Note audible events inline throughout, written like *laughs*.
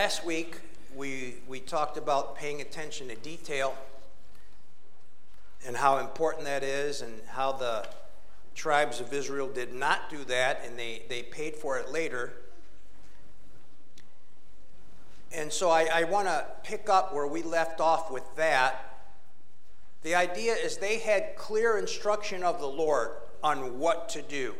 Last week, we, we talked about paying attention to detail and how important that is, and how the tribes of Israel did not do that, and they, they paid for it later. And so I, I want to pick up where we left off with that. The idea is they had clear instruction of the Lord on what to do,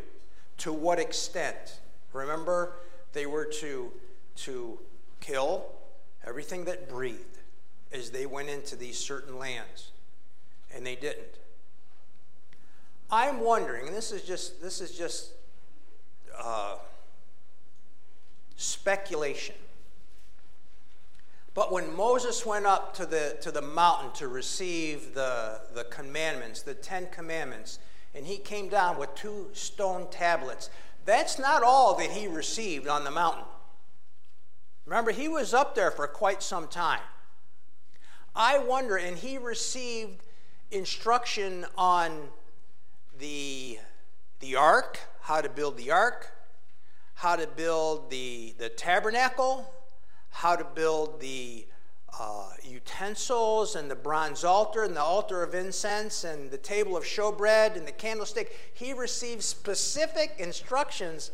to what extent. Remember, they were to, to kill everything that breathed as they went into these certain lands, and they didn't. I'm wondering, and this is just this is just uh, speculation. But when Moses went up to the, to the mountain to receive the, the commandments, the Ten Commandments, and he came down with two stone tablets, that's not all that he received on the mountain. Remember, he was up there for quite some time. I wonder, and he received instruction on the, the ark, how to build the ark, how to build the, the tabernacle, how to build the uh, utensils and the bronze altar and the altar of incense and the table of showbread and the candlestick. He received specific instructions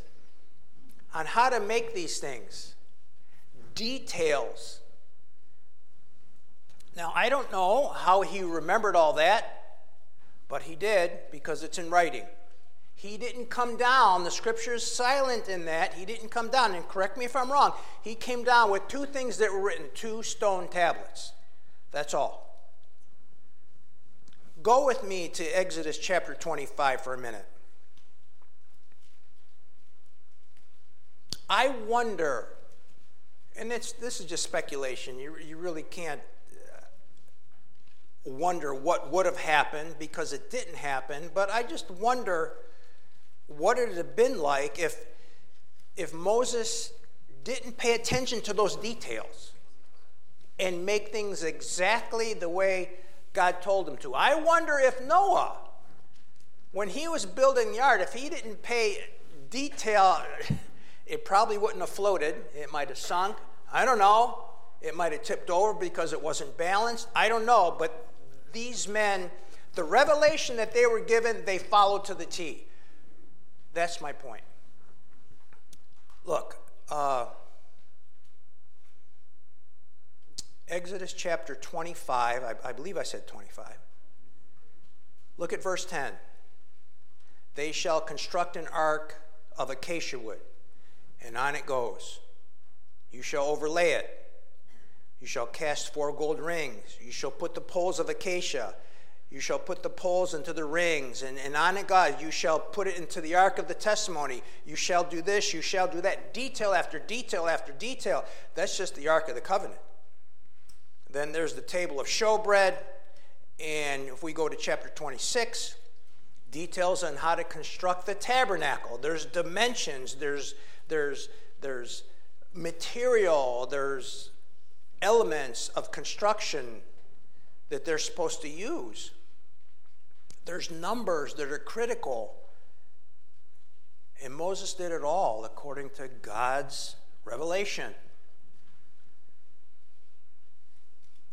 on how to make these things, details. Now, I don't know how he remembered all that, but he did because it's in writing. He didn't come down. The scripture is silent in that. He didn't come down. And correct me if I'm wrong. He came down with two things that were written two stone tablets. That's all. Go with me to Exodus chapter 25 for a minute. I wonder, and this is just speculation, you, you really can't uh, wonder what would have happened because it didn't happen, but I just wonder what it would have been like if, if Moses didn't pay attention to those details and make things exactly the way God told him to? I wonder if Noah, when he was building the ark, if he didn't pay detail, it probably wouldn't have floated. It might have sunk. I don't know. It might have tipped over because it wasn't balanced. I don't know. But these men, the revelation that they were given, they followed to the T. That's my point. Look, uh, Exodus chapter 25, I, I believe I said 25. Look at verse 10. They shall construct an ark of acacia wood, and on it goes. You shall overlay it. You shall cast four gold rings. You shall put the poles of acacia you shall put the poles into the rings, and, and on it, God, you shall put it into the ark of the testimony. You shall do this, you shall do that. Detail after detail after detail. That's just the ark of the covenant. Then there's the table of showbread, and if we go to chapter 26, details on how to construct the tabernacle. There's dimensions, there's, there's, there's material, there's elements of construction that they're supposed to use. There's numbers that are critical. And Moses did it all according to God's revelation.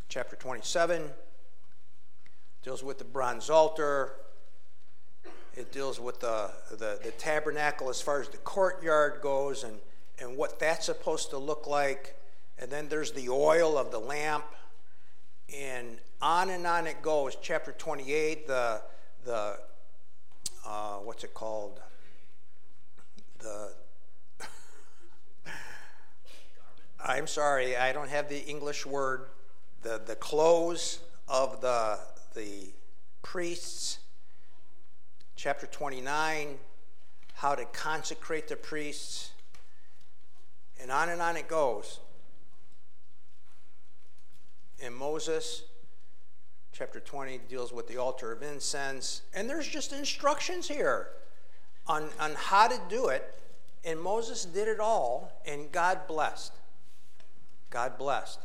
Chapter 27 deals with the bronze altar. It deals with the, the, the tabernacle as far as the courtyard goes and, and what that's supposed to look like. And then there's the oil of the lamp. And on and on it goes. Chapter 28, the the uh, what's it called? The *laughs* I'm sorry, I don't have the English word. The the clothes of the the priests. Chapter 29, how to consecrate the priests. And on and on it goes. And Moses chapter 20 deals with the altar of incense. And there's just instructions here on, on how to do it. And Moses did it all, and God blessed. God blessed.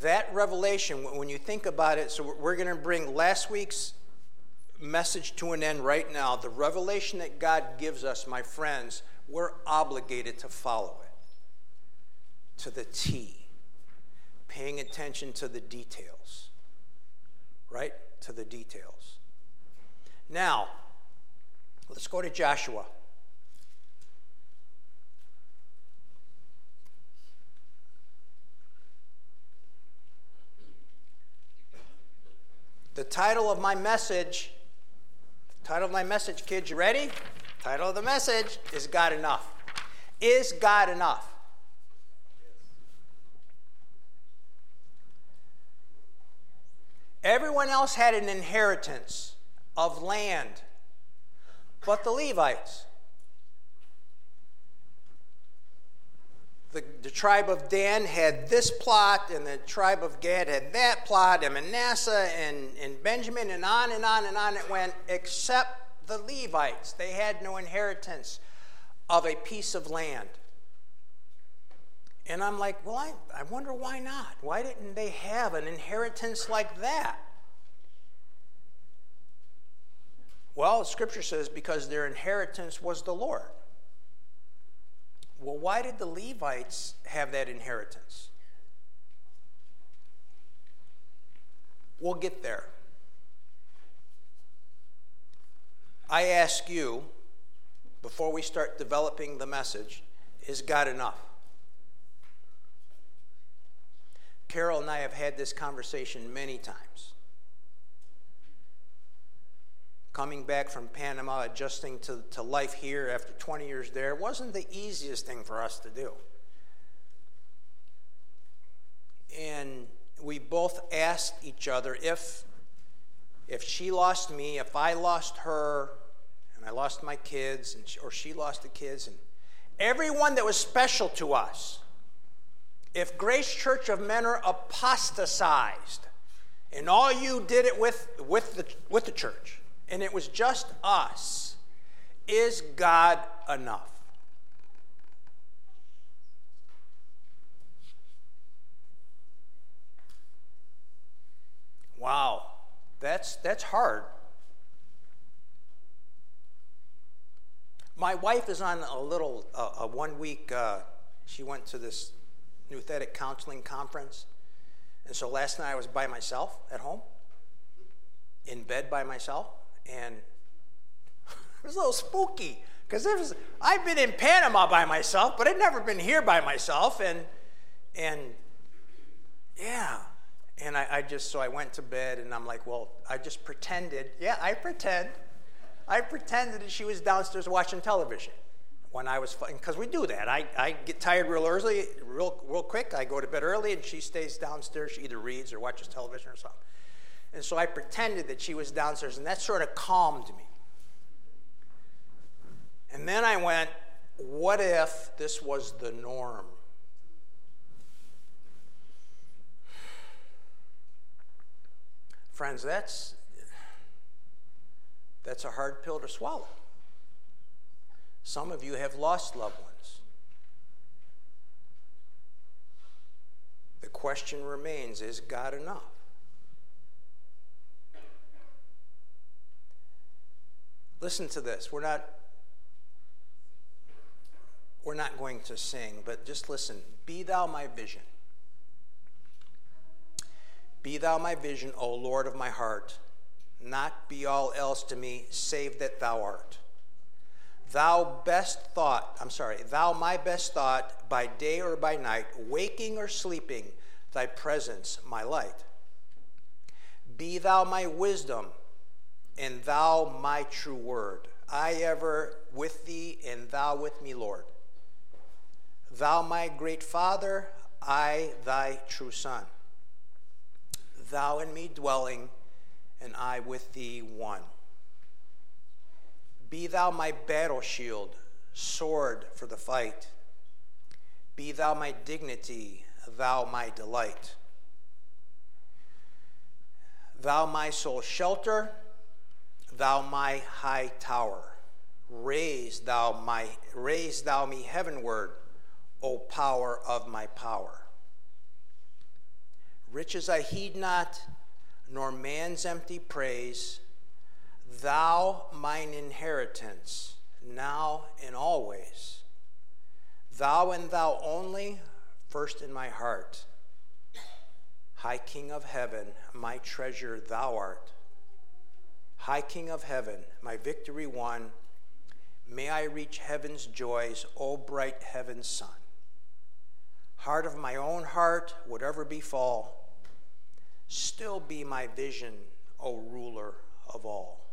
That revelation, when you think about it, so we're going to bring last week's message to an end right now. The revelation that God gives us, my friends, we're obligated to follow it to the T, paying attention to the details, right? To the details. Now, let's go to Joshua. The title of my message, title of my message, kids, you ready? Title of the message is God enough? Is God enough? Everyone else had an inheritance of land, but the Levites. The, the tribe of Dan had this plot, and the tribe of Gad had that plot, and Manasseh and, and Benjamin, and on and on and on it went, except the Levites. They had no inheritance of a piece of land. And I'm like, well, I, I wonder why not? Why didn't they have an inheritance like that? Well, Scripture says because their inheritance was the Lord. Well, why did the Levites have that inheritance? We'll get there. I ask you, before we start developing the message, is God enough? Carol and I have had this conversation many times. Coming back from Panama, adjusting to, to life here after 20 years there, wasn't the easiest thing for us to do. And we both asked each other if, if she lost me, if I lost her, and I lost my kids, and she, or she lost the kids, and everyone that was special to us, if Grace Church of Mentor apostatized, and all you did it with, with, the, with the church, and it was just us, is God enough? Wow, that's, that's hard. My wife is on a little, uh, a one week, uh, she went to this Nouthetic Counseling Conference. And so last night I was by myself at home, in bed by myself and *laughs* it was a little spooky because it was I've been in Panama by myself, but I'd never been here by myself, and and yeah, and I, I just so I went to bed and I'm like, well, I just pretended. Yeah, I pretend. I pretended that she was downstairs watching television when I was because we do that. I, I get tired real early, real real quick. I go to bed early, and she stays downstairs. She either reads or watches television or something. And so I pretended that she was downstairs, and that sort of calmed me. And then I went, what if this was the norm? Friends, that's that's a hard pill to swallow. Some of you have lost loved ones. The question remains is God enough? Listen to this. We're not we're not going to sing, but just listen. Be thou my vision. Be thou my vision, O Lord of my heart. Not be all else to me, save that thou art. Thou best thought, I'm sorry, thou my best thought, by day or by night, waking or sleeping, thy presence my light. Be thou my wisdom, and thou my true word. I ever with thee, and thou with me, Lord. Thou my great Father, I thy true Son. Thou in me dwelling, and I with thee one. Be thou my battle shield, sword for the fight. Be thou my dignity, thou my delight. Thou my soul shelter, thou my high tower. Raise thou my raise thou me heavenward, O power of my power. Riches I heed not, nor man's empty praise. Thou mine inheritance, now and always. Thou and thou only, first in my heart. High King of heaven, my treasure thou art. High King of heaven, my victory won, may I reach heaven's joys, O bright heaven's sun. Heart of my own heart, whatever befall, still be my vision, O ruler of all.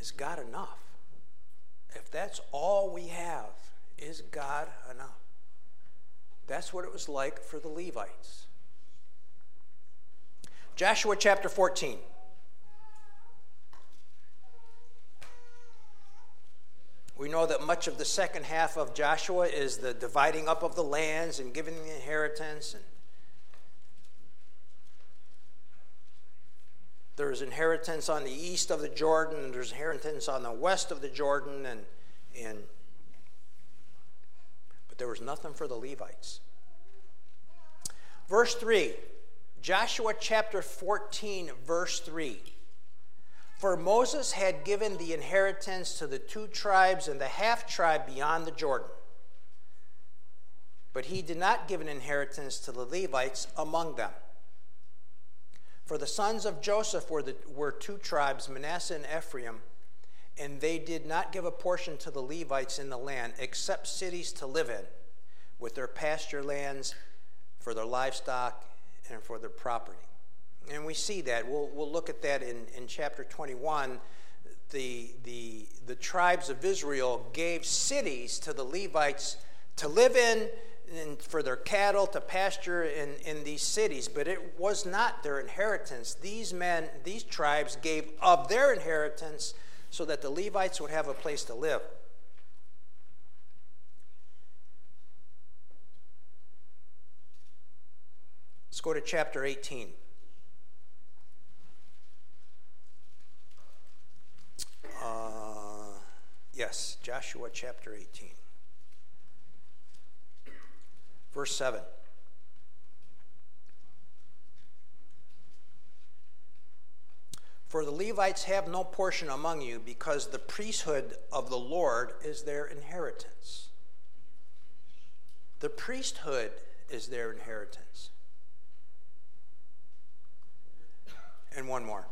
Is God enough? If that's all we have, is God enough? That's what it was like for the Levites. Joshua chapter 14. We know that much of the second half of Joshua is the dividing up of the lands and giving the inheritance. And there's inheritance on the east of the Jordan, and there's inheritance on the west of the Jordan, and, and but there was nothing for the Levites. Verse 3, Joshua chapter 14, verse 3. For Moses had given the inheritance to the two tribes and the half tribe beyond the Jordan. But he did not give an inheritance to the Levites among them. For the sons of Joseph were, the, were two tribes, Manasseh and Ephraim and they did not give a portion to the Levites in the land except cities to live in, with their pasture lands for their livestock and for their property. And we see that. We'll, we'll look at that in, in chapter 21. The, the, the tribes of Israel gave cities to the Levites to live in and for their cattle to pasture in, in these cities, but it was not their inheritance. These men, these tribes gave of their inheritance so that the Levites would have a place to live. Let's go to chapter 18. Uh, yes, Joshua chapter 18. Verse 7. For the Levites have no portion among you, because the priesthood of the Lord is their inheritance. The priesthood is their inheritance. And one more.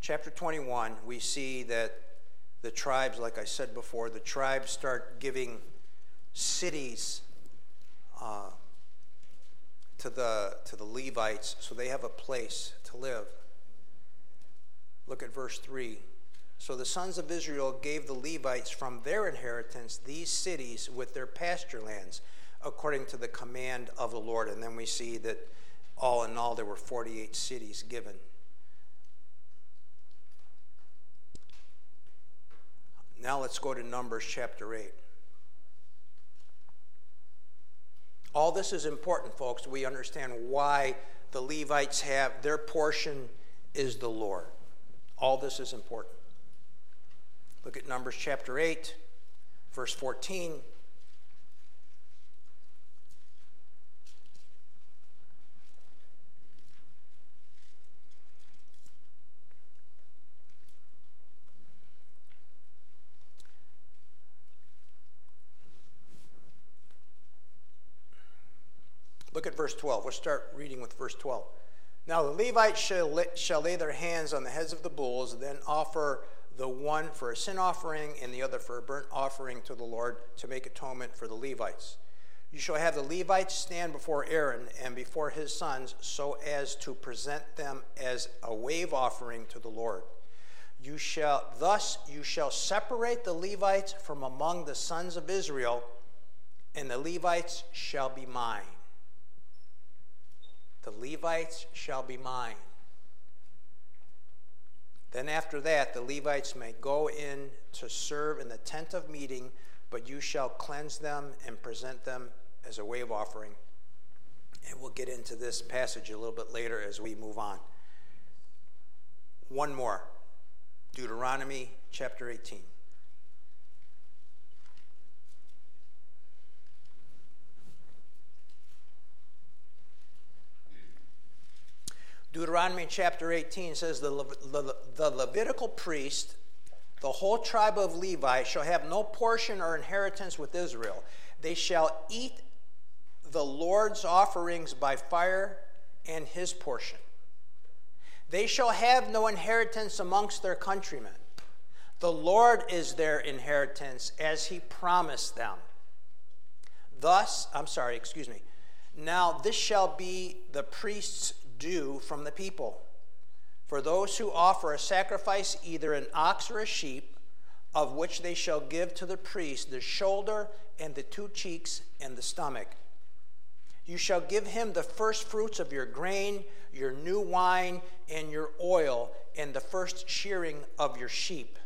Chapter 21, we see that the tribes, like I said before, the tribes start giving cities uh, to, the, to the Levites so they have a place to live. Look at verse 3. So the sons of Israel gave the Levites from their inheritance these cities with their pasture lands, according to the command of the Lord. And then we see that all in all, there were 48 cities given. Now let's go to Numbers chapter 8. All this is important, folks. We understand why the Levites have their portion is the Lord. All this is important. Look at Numbers chapter 8, verse 14. Look at verse 12. We'll start reading with verse 12. Now the Levites shall lay, shall lay their hands on the heads of the bulls, then offer the one for a sin offering and the other for a burnt offering to the Lord to make atonement for the Levites. You shall have the Levites stand before Aaron and before his sons so as to present them as a wave offering to the Lord. You shall thus you shall separate the Levites from among the sons of Israel, and the Levites shall be mine. The Levites shall be mine. Then after that, the Levites may go in to serve in the tent of meeting, but you shall cleanse them and present them as a wave offering. And we'll get into this passage a little bit later as we move on. One more Deuteronomy chapter 18. Deuteronomy chapter 18 says the, Le- the, the Levitical priest, the whole tribe of Levi, shall have no portion or inheritance with Israel. They shall eat the Lord's offerings by fire and his portion. They shall have no inheritance amongst their countrymen. The Lord is their inheritance as he promised them. Thus, I'm sorry, excuse me. Now this shall be the priest's due from the people. For those who offer a sacrifice, either an ox or a sheep, of which they shall give to the priest the shoulder and the two cheeks and the stomach. You shall give him the first fruits of your grain, your new wine, and your oil, and the first shearing of your sheep.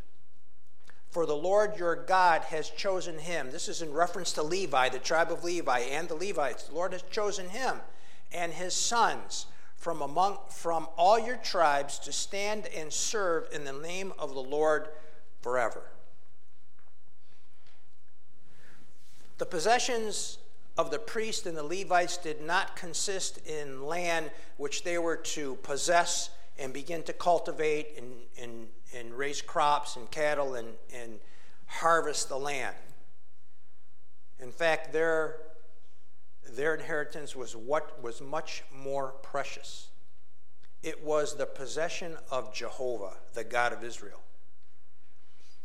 For the Lord your God has chosen him. This is in reference to Levi, the tribe of Levi, and the Levites. The Lord has chosen him and his sons from among from all your tribes to stand and serve in the name of the Lord forever. The possessions of the priest and the Levites did not consist in land which they were to possess and begin to cultivate and, and and raise crops and cattle and, and harvest the land. In fact, their, their inheritance was what was much more precious. It was the possession of Jehovah, the God of Israel.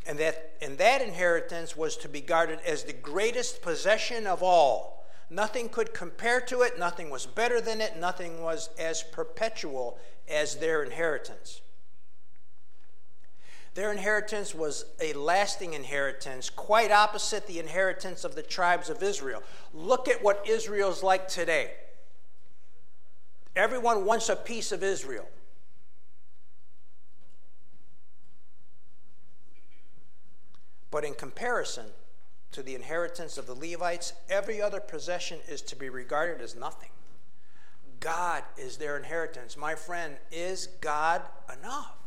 And that, and that inheritance was to be guarded as the greatest possession of all. Nothing could compare to it, nothing was better than it, nothing was as perpetual as their inheritance. Their inheritance was a lasting inheritance, quite opposite the inheritance of the tribes of Israel. Look at what Israel's like today. Everyone wants a piece of Israel. But in comparison to the inheritance of the Levites, every other possession is to be regarded as nothing. God is their inheritance. My friend, is God enough?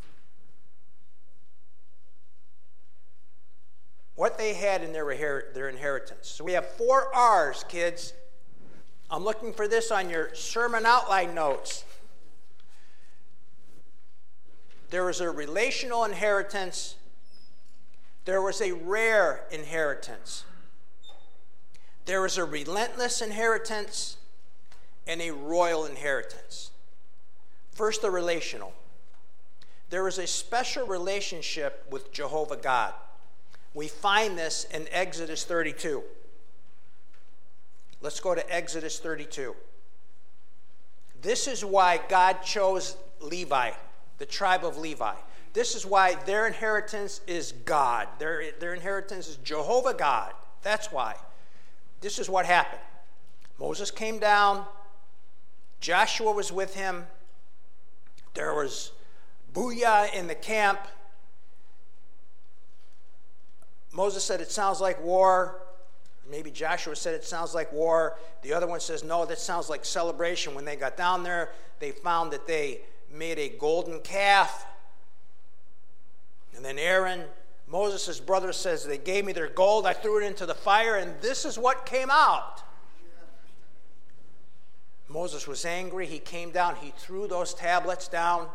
What they had in their, their inheritance. So we have four R's, kids. I'm looking for this on your sermon outline notes. There was a relational inheritance, there was a rare inheritance, there was a relentless inheritance, and a royal inheritance. First, the relational. There was a special relationship with Jehovah God. We find this in Exodus 32. Let's go to Exodus 32. This is why God chose Levi, the tribe of Levi. This is why their inheritance is God. Their, their inheritance is Jehovah God. That's why. This is what happened. Moses came down, Joshua was with him. There was booyah in the camp. Moses said, It sounds like war. Maybe Joshua said it sounds like war. The other one says, No, that sounds like celebration. When they got down there, they found that they made a golden calf. And then Aaron, Moses' brother, says, They gave me their gold. I threw it into the fire, and this is what came out. Moses was angry. He came down, he threw those tablets down.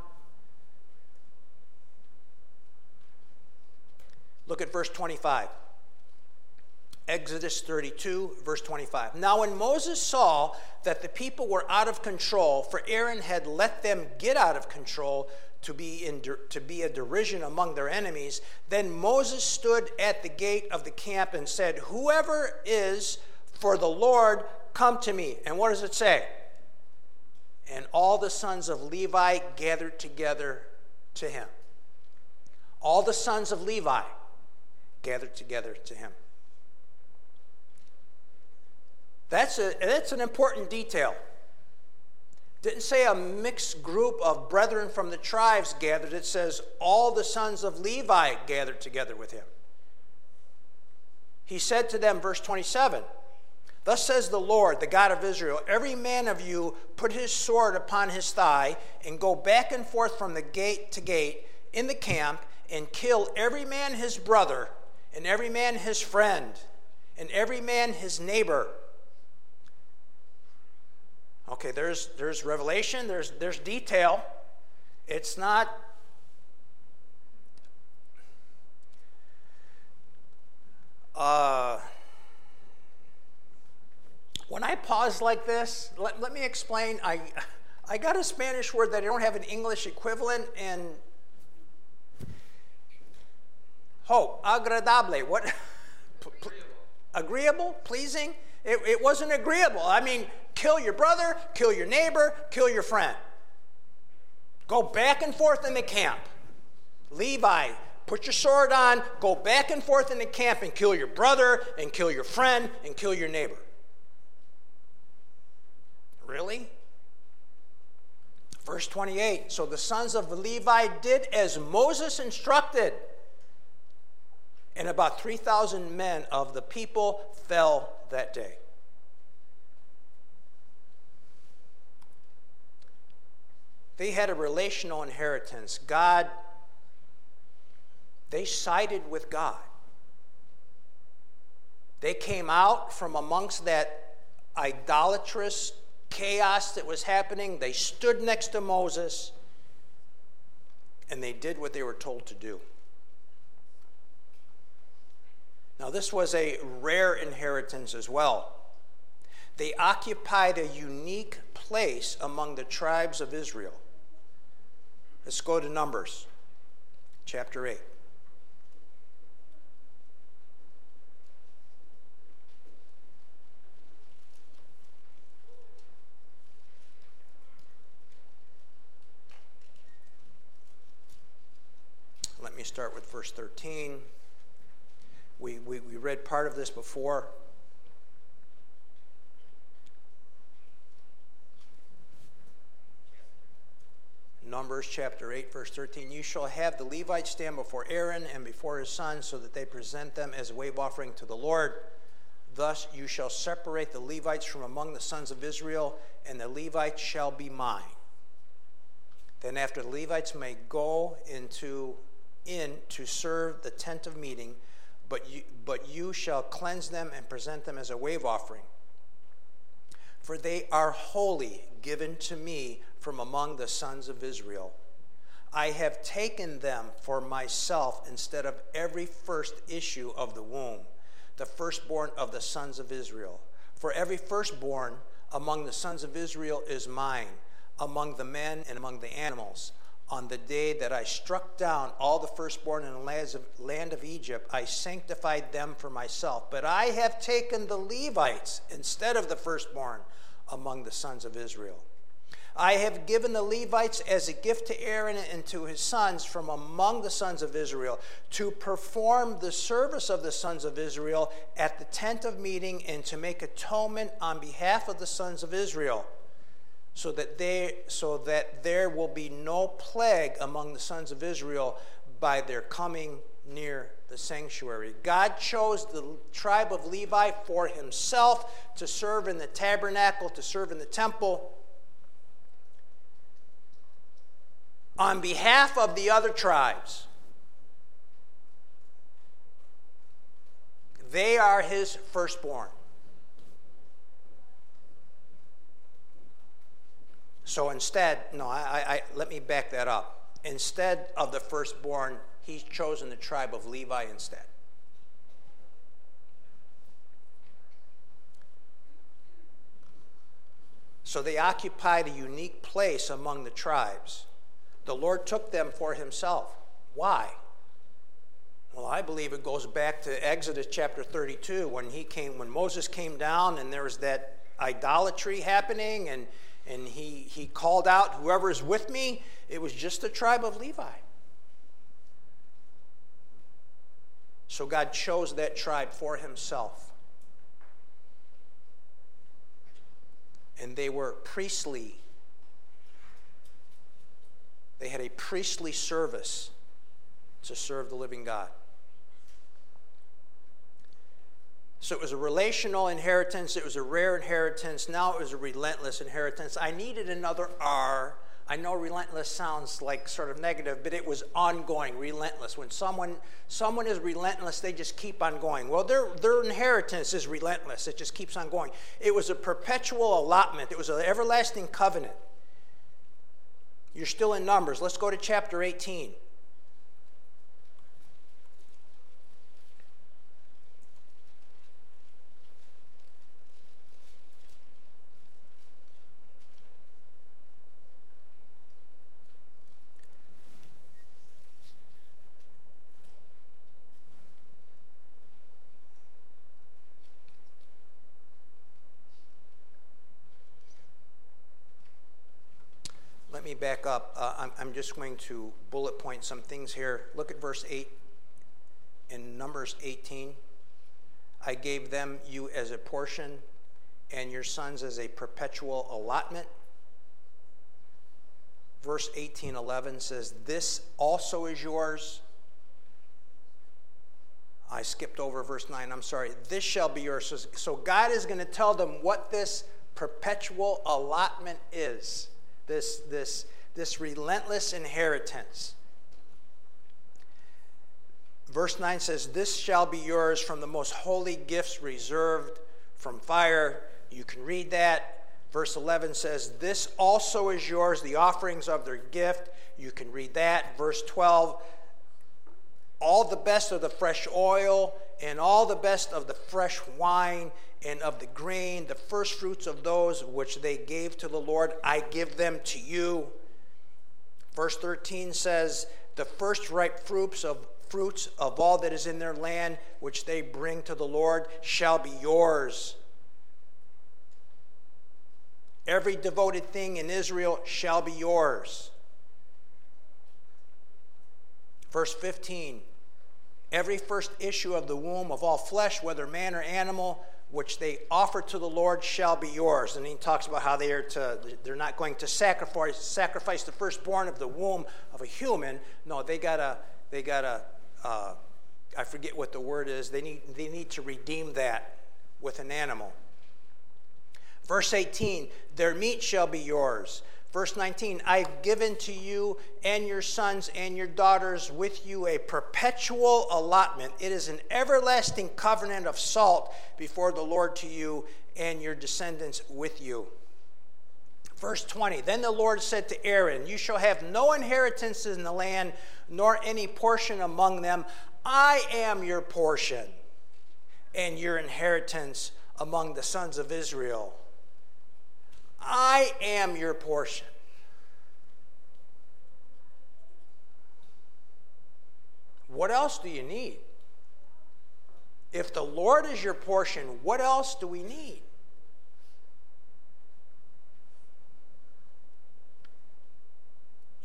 Look at verse 25. Exodus 32, verse 25. Now, when Moses saw that the people were out of control, for Aaron had let them get out of control to be, in, to be a derision among their enemies, then Moses stood at the gate of the camp and said, Whoever is for the Lord, come to me. And what does it say? And all the sons of Levi gathered together to him. All the sons of Levi gathered together to him. That's, a, that's an important detail. Didn't say a mixed group of brethren from the tribes gathered. It says all the sons of Levi gathered together with him. He said to them, verse 27, Thus says the Lord, the God of Israel, every man of you put his sword upon his thigh and go back and forth from the gate to gate in the camp and kill every man his brother and every man his friend, and every man his neighbor. Okay, there's, there's revelation, there's, there's detail. It's not. Uh, when I pause like this, let, let me explain. I, I got a Spanish word that I don't have an English equivalent, and hope, agradable. What? *laughs* agreeable, pleasing. It, it wasn't agreeable. I mean, kill your brother, kill your neighbor, kill your friend. Go back and forth in the camp. Levi, put your sword on, go back and forth in the camp and kill your brother and kill your friend and kill your neighbor. Really? Verse 28 So the sons of Levi did as Moses instructed and about 3,000 men of the people fell that day. They had a relational inheritance. God, they sided with God. They came out from amongst that idolatrous chaos that was happening. They stood next to Moses and they did what they were told to do. Now, this was a rare inheritance as well. They occupied a unique place among the tribes of Israel. Let's go to Numbers chapter 8. Let me start with verse 13. We, we, we read part of this before. Numbers chapter 8, verse 13. You shall have the Levites stand before Aaron and before his sons so that they present them as a wave offering to the Lord. Thus you shall separate the Levites from among the sons of Israel, and the Levites shall be mine. Then after the Levites may go into in to serve the tent of meeting, but you, but you shall cleanse them and present them as a wave offering. For they are holy, given to me from among the sons of Israel. I have taken them for myself instead of every first issue of the womb, the firstborn of the sons of Israel. For every firstborn among the sons of Israel is mine, among the men and among the animals on the day that I struck down all the firstborn in the land of Egypt, I sanctified them for myself. But I have taken the Levites instead of the firstborn among the sons of Israel. I have given the Levites as a gift to Aaron and to his sons from among the sons of Israel to perform the service of the sons of Israel at the tent of meeting and to make atonement on behalf of the sons of Israel so that, they, so that there will be no plague among the sons of Israel by their coming near the sanctuary. God chose the tribe of Levi for himself to serve in the tabernacle, to serve in the temple. On behalf of the other tribes, they are his firstborn. So instead, no, I, I, let me back that up. Instead of the firstborn, he's chosen the tribe of Levi instead. So they occupied a unique place among the tribes. The Lord took them for himself. Why? Well, I believe it goes back to Exodus chapter 32 when he came when Moses came down and there was that idolatry happening and and he, he called out, Whoever is with me, it was just the tribe of Levi. So God chose that tribe for himself. And they were priestly. They had a priestly service to serve the living God. So it was a relational inheritance, it was a rare inheritance, now it was a relentless inheritance. I needed another R. I know relentless sounds like sort of negative, but it was ongoing, relentless. When someone someone is relentless, they just keep on going. Well, their their inheritance is relentless. It just keeps on going. It was a perpetual allotment. It was an everlasting covenant. You're still in Numbers. Let's go to chapter 18. me back up. Uh, I'm, I'm just going to bullet point some things here. Look at verse 8 in Numbers 18. I gave them you as a portion and your sons as a perpetual allotment. Verse 18:11 says, "This also is yours." I skipped over verse 9. I'm sorry. This shall be yours. So, so God is going to tell them what this perpetual allotment is this, this, this relentless inheritance. Verse 9 says, This shall be yours from the most holy gifts reserved from fire. You can read that. Verse 11 says, This also is yours, the offerings of their gift. You can read that. Verse 12, all the best of the fresh oil and all the best of the fresh wine and of the grain, the first fruits of those which they gave to the Lord, I give them to you. Verse 13 says, The first ripe fruits of fruits of all that is in their land, which they bring to the Lord, shall be yours. Every devoted thing in Israel shall be yours. Verse 15 Every first issue of the womb of all flesh, whether man or animal, which they offer to the Lord shall be yours. And he talks about how they are to, they're not going to sacrifice, sacrifice the firstborn of the womb of a human. No, they gotta, they gotta, uh, I forget what the word is. They need, they need to redeem that with an animal. Verse 18, their meat shall be yours. Verse 19 I've given to you and your sons and your daughters with you a perpetual allotment. It is an everlasting covenant of salt before the Lord to you and your descendants with you. Verse 20 Then the Lord said to Aaron, You shall have no inheritance in the land, nor any portion among them. I am your portion and your inheritance among the sons of Israel. I am your portion. What else do you need? If the Lord is your portion, what else do we need?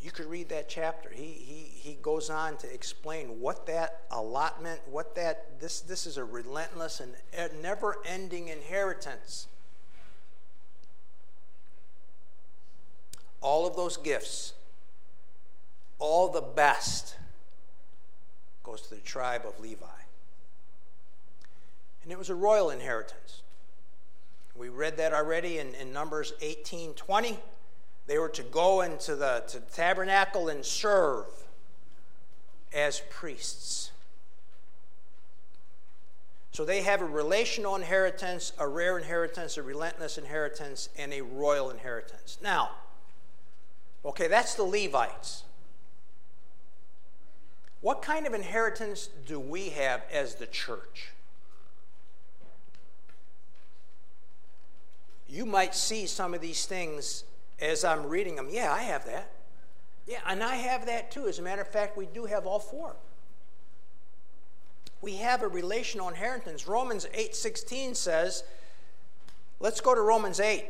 You could read that chapter. He, he, he goes on to explain what that allotment, what that, this, this is a relentless and never ending inheritance. all of those gifts, all the best, goes to the tribe of Levi. And it was a royal inheritance. We read that already in, in Numbers 18 20. They were to go into the, to the tabernacle and serve as priests. So they have a relational inheritance, a rare inheritance, a relentless inheritance, and a royal inheritance. Now, Okay, that's the Levites. What kind of inheritance do we have as the church? You might see some of these things as I'm reading them. Yeah, I have that. Yeah, and I have that too. As a matter of fact, we do have all four. We have a relational inheritance. Romans 8:16 says, let's go to Romans 8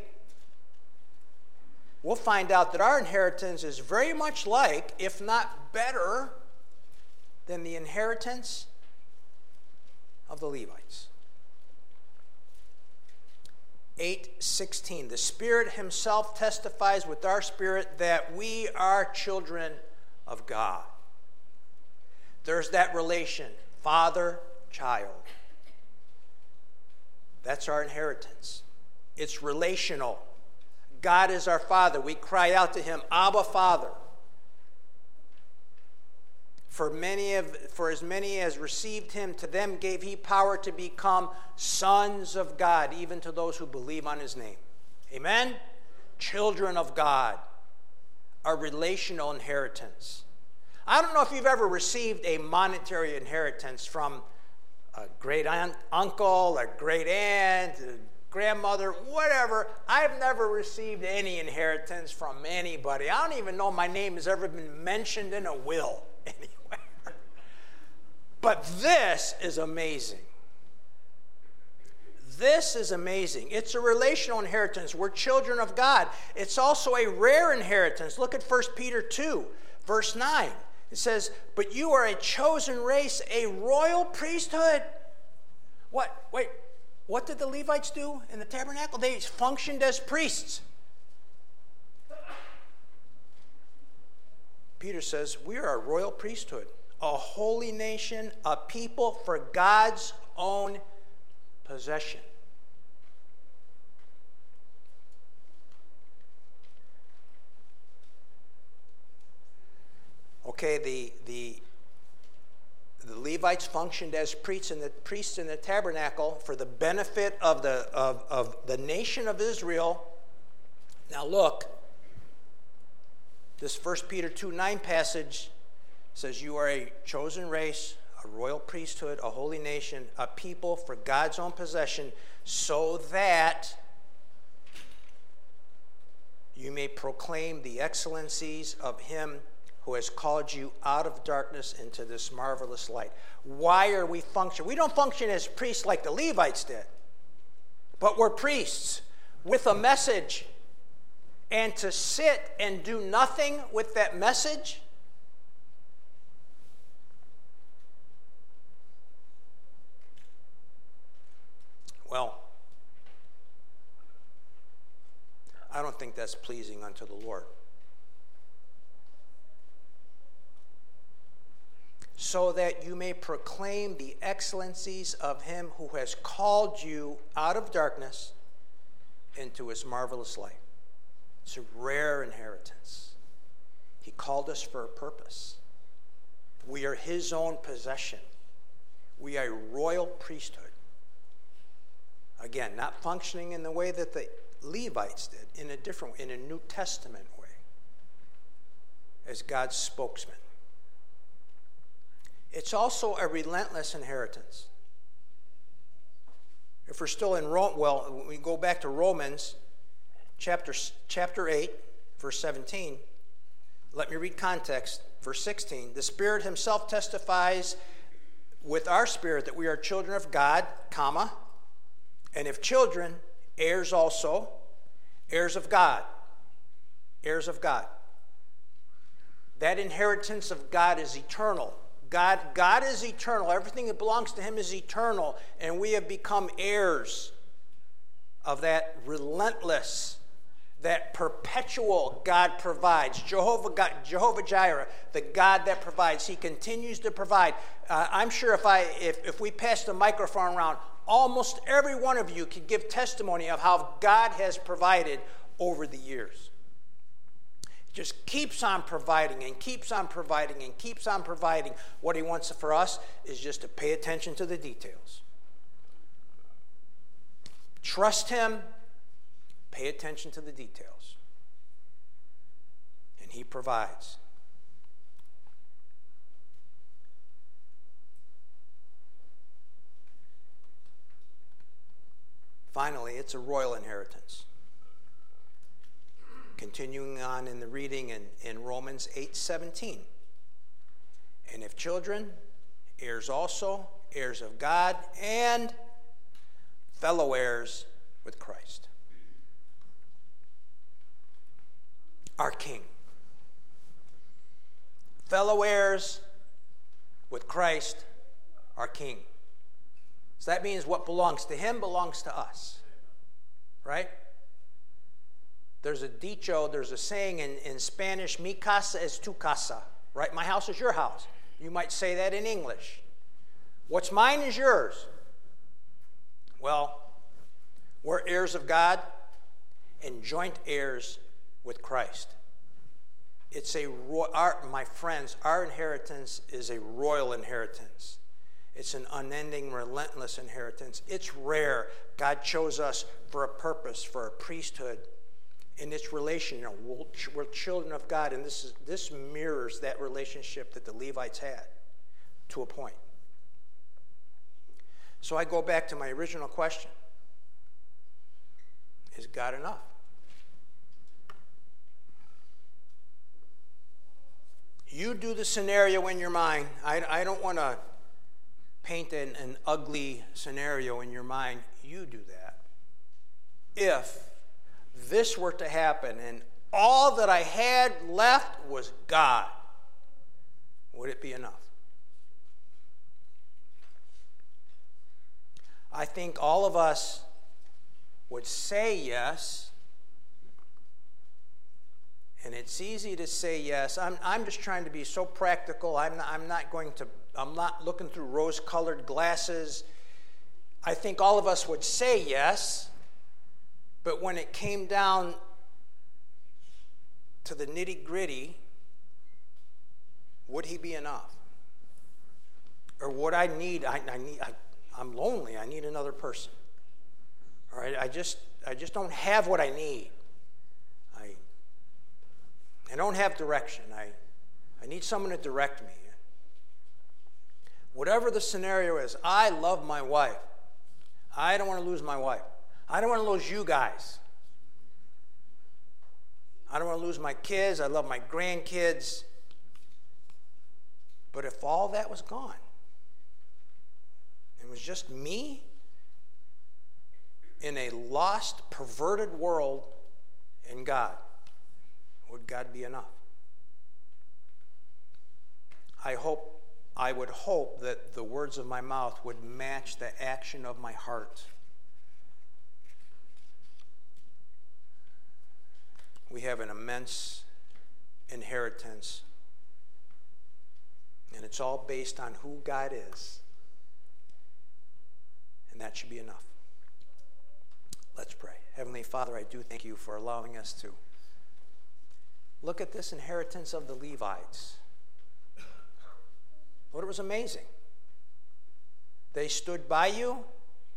we'll find out that our inheritance is very much like, if not better, than the inheritance of the Levites. 8:16 The Spirit himself testifies with our spirit that we are children of God. There's that relation, father child. That's our inheritance. It's relational. God is our Father. We cry out to Him, Abba, Father. For, many of, for as many as received him, to them gave he power to become sons of God, even to those who believe on his name. Amen? Children of God. a relational inheritance. I don't know if you've ever received a monetary inheritance from a great aunt, uncle, a great aunt, grandmother, whatever. I've never received any inheritance from anybody. I don't even know my name has ever been mentioned in a will *laughs* anywhere. But this is amazing. This is amazing. It's a relational inheritance. We're children of God. It's also a rare inheritance. Look at 1 Peter 2, verse 9. It says, But you are a chosen race, a royal priesthood. What? Wait, what did the Levites do in the tabernacle? They functioned as priests. Peter says, We are a royal priesthood, a holy nation, a people for God's own possession. Okay, the, the, the Levites functioned as priests in the, priests in the tabernacle for the benefit of the, of, of the nation of Israel. Now, look, this 1 Peter 2 9 passage says, You are a chosen race, a royal priesthood, a holy nation, a people for God's own possession, so that you may proclaim the excellencies of Him who has called you out of darkness into this marvelous light. Why are we functioning? We don't function as priests like the Levites did, but we're priests with a message. And to sit and do nothing with that message, well, I don't think that's pleasing unto the Lord. So that you may proclaim the excellencies of him who has called you out of darkness into his marvelous light. It's a rare inheritance. He called us for a purpose. We are his own possession. We are a royal priesthood. Again, not functioning in the way that the Levites did, in a different way, in a New Testament way, as God's spokesman. It's also a relentless inheritance. If we're still in Rome, well, we go back to Romans chapter, chapter 8, verse 17. Let me read context. Verse 16 The Spirit Himself testifies with our spirit that we are children of God, comma, and if children, heirs also, heirs of God. Heirs of God. That inheritance of God is eternal. God, God is eternal. Everything that belongs to Him is eternal. And we have become heirs of that relentless, that perpetual God provides. Jehovah, God, Jehovah Jireh, the God that provides. He continues to provide. Uh, I'm sure if, I, if, if we pass the microphone around, almost every one of you could give testimony of how God has provided over the years just keeps on providing and keeps on providing and keeps on providing. What he wants for us is just to pay attention to the details. Trust him, pay attention to the details. And he provides. Finally, it's a royal inheritance. Continuing on in the reading in, in Romans 8 17. And if children, heirs also, heirs of God, and fellow heirs with Christ. Our King. Fellow heirs with Christ, our King. So that means what belongs to him belongs to us. Right? There's a dicho, there's a saying in, in Spanish, mi casa es tu casa, right? My house is your house. You might say that in English. What's mine is yours. Well, we're heirs of God and joint heirs with Christ. It's a our, my friends, our inheritance is a royal inheritance. It's an unending, relentless inheritance. It's rare. God chose us for a purpose, for a priesthood in this relation. You know, we're, we're children of God, and this, is, this mirrors that relationship that the Levites had to a point. So I go back to my original question Is God enough? You do the scenario in your mind. I, I don't want to paint an, an ugly scenario in your mind. You do that. If this were to happen and all that I had left was God, would it be enough? I think all of us would say yes. And it's easy to say yes. I'm, I'm just trying to be so practical. I'm not, I'm not going to, I'm not looking through rose colored glasses. I think all of us would say yes. But when it came down to the nitty gritty, would he be enough? Or would I need, I, I need, I, I'm lonely, I need another person. All right, I just, I just don't have what I need. I, I don't have direction. I, I need someone to direct me. Whatever the scenario is, I love my wife. I don't want to lose my wife. I don't want to lose you guys. I don't want to lose my kids. I love my grandkids. But if all that was gone, it was just me in a lost, perverted world in God, would God be enough? I hope, I would hope that the words of my mouth would match the action of my heart. We have an immense inheritance. And it's all based on who God is. And that should be enough. Let's pray. Heavenly Father, I do thank you for allowing us to look at this inheritance of the Levites. Lord, it was amazing. They stood by you,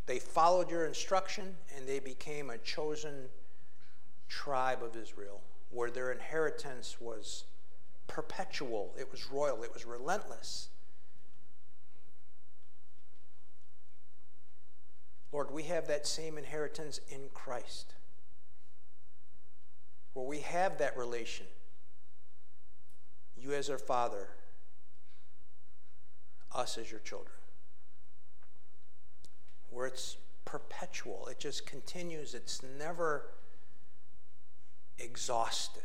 they followed your instruction, and they became a chosen tribe of Israel, where their inheritance was perpetual, it was royal, it was relentless. Lord, we have that same inheritance in Christ, where we have that relation. You as our Father, us as your children. Where it's perpetual, it just continues, it's never exhausted.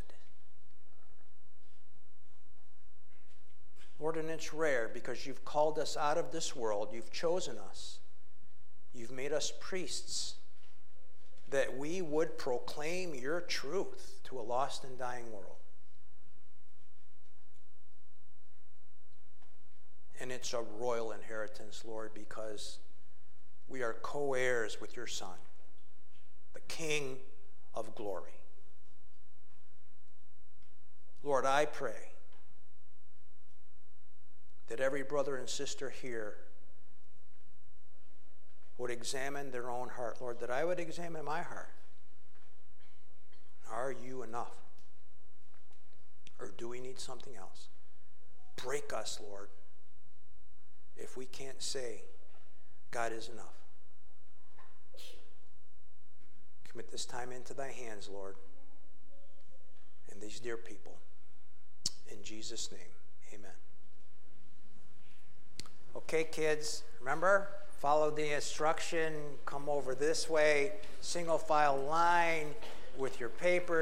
Lord, and it's rare because you've called us out of this world, you've chosen us, you've made us priests, that we would proclaim your truth to a lost and dying world. And it's a royal inheritance, Lord, because we are co heirs with your Son, the King of glory. Lord, I pray that every brother and sister here would examine their own heart. Lord, that I would examine my heart. Are you enough? Or do we need something else? Break us, Lord, if we can't say, God is enough. Commit this time into thy hands, Lord, and these dear people. In Jesus' name, amen. Okay, kids, remember? Follow the instruction. Come over this way, single file line with your paper.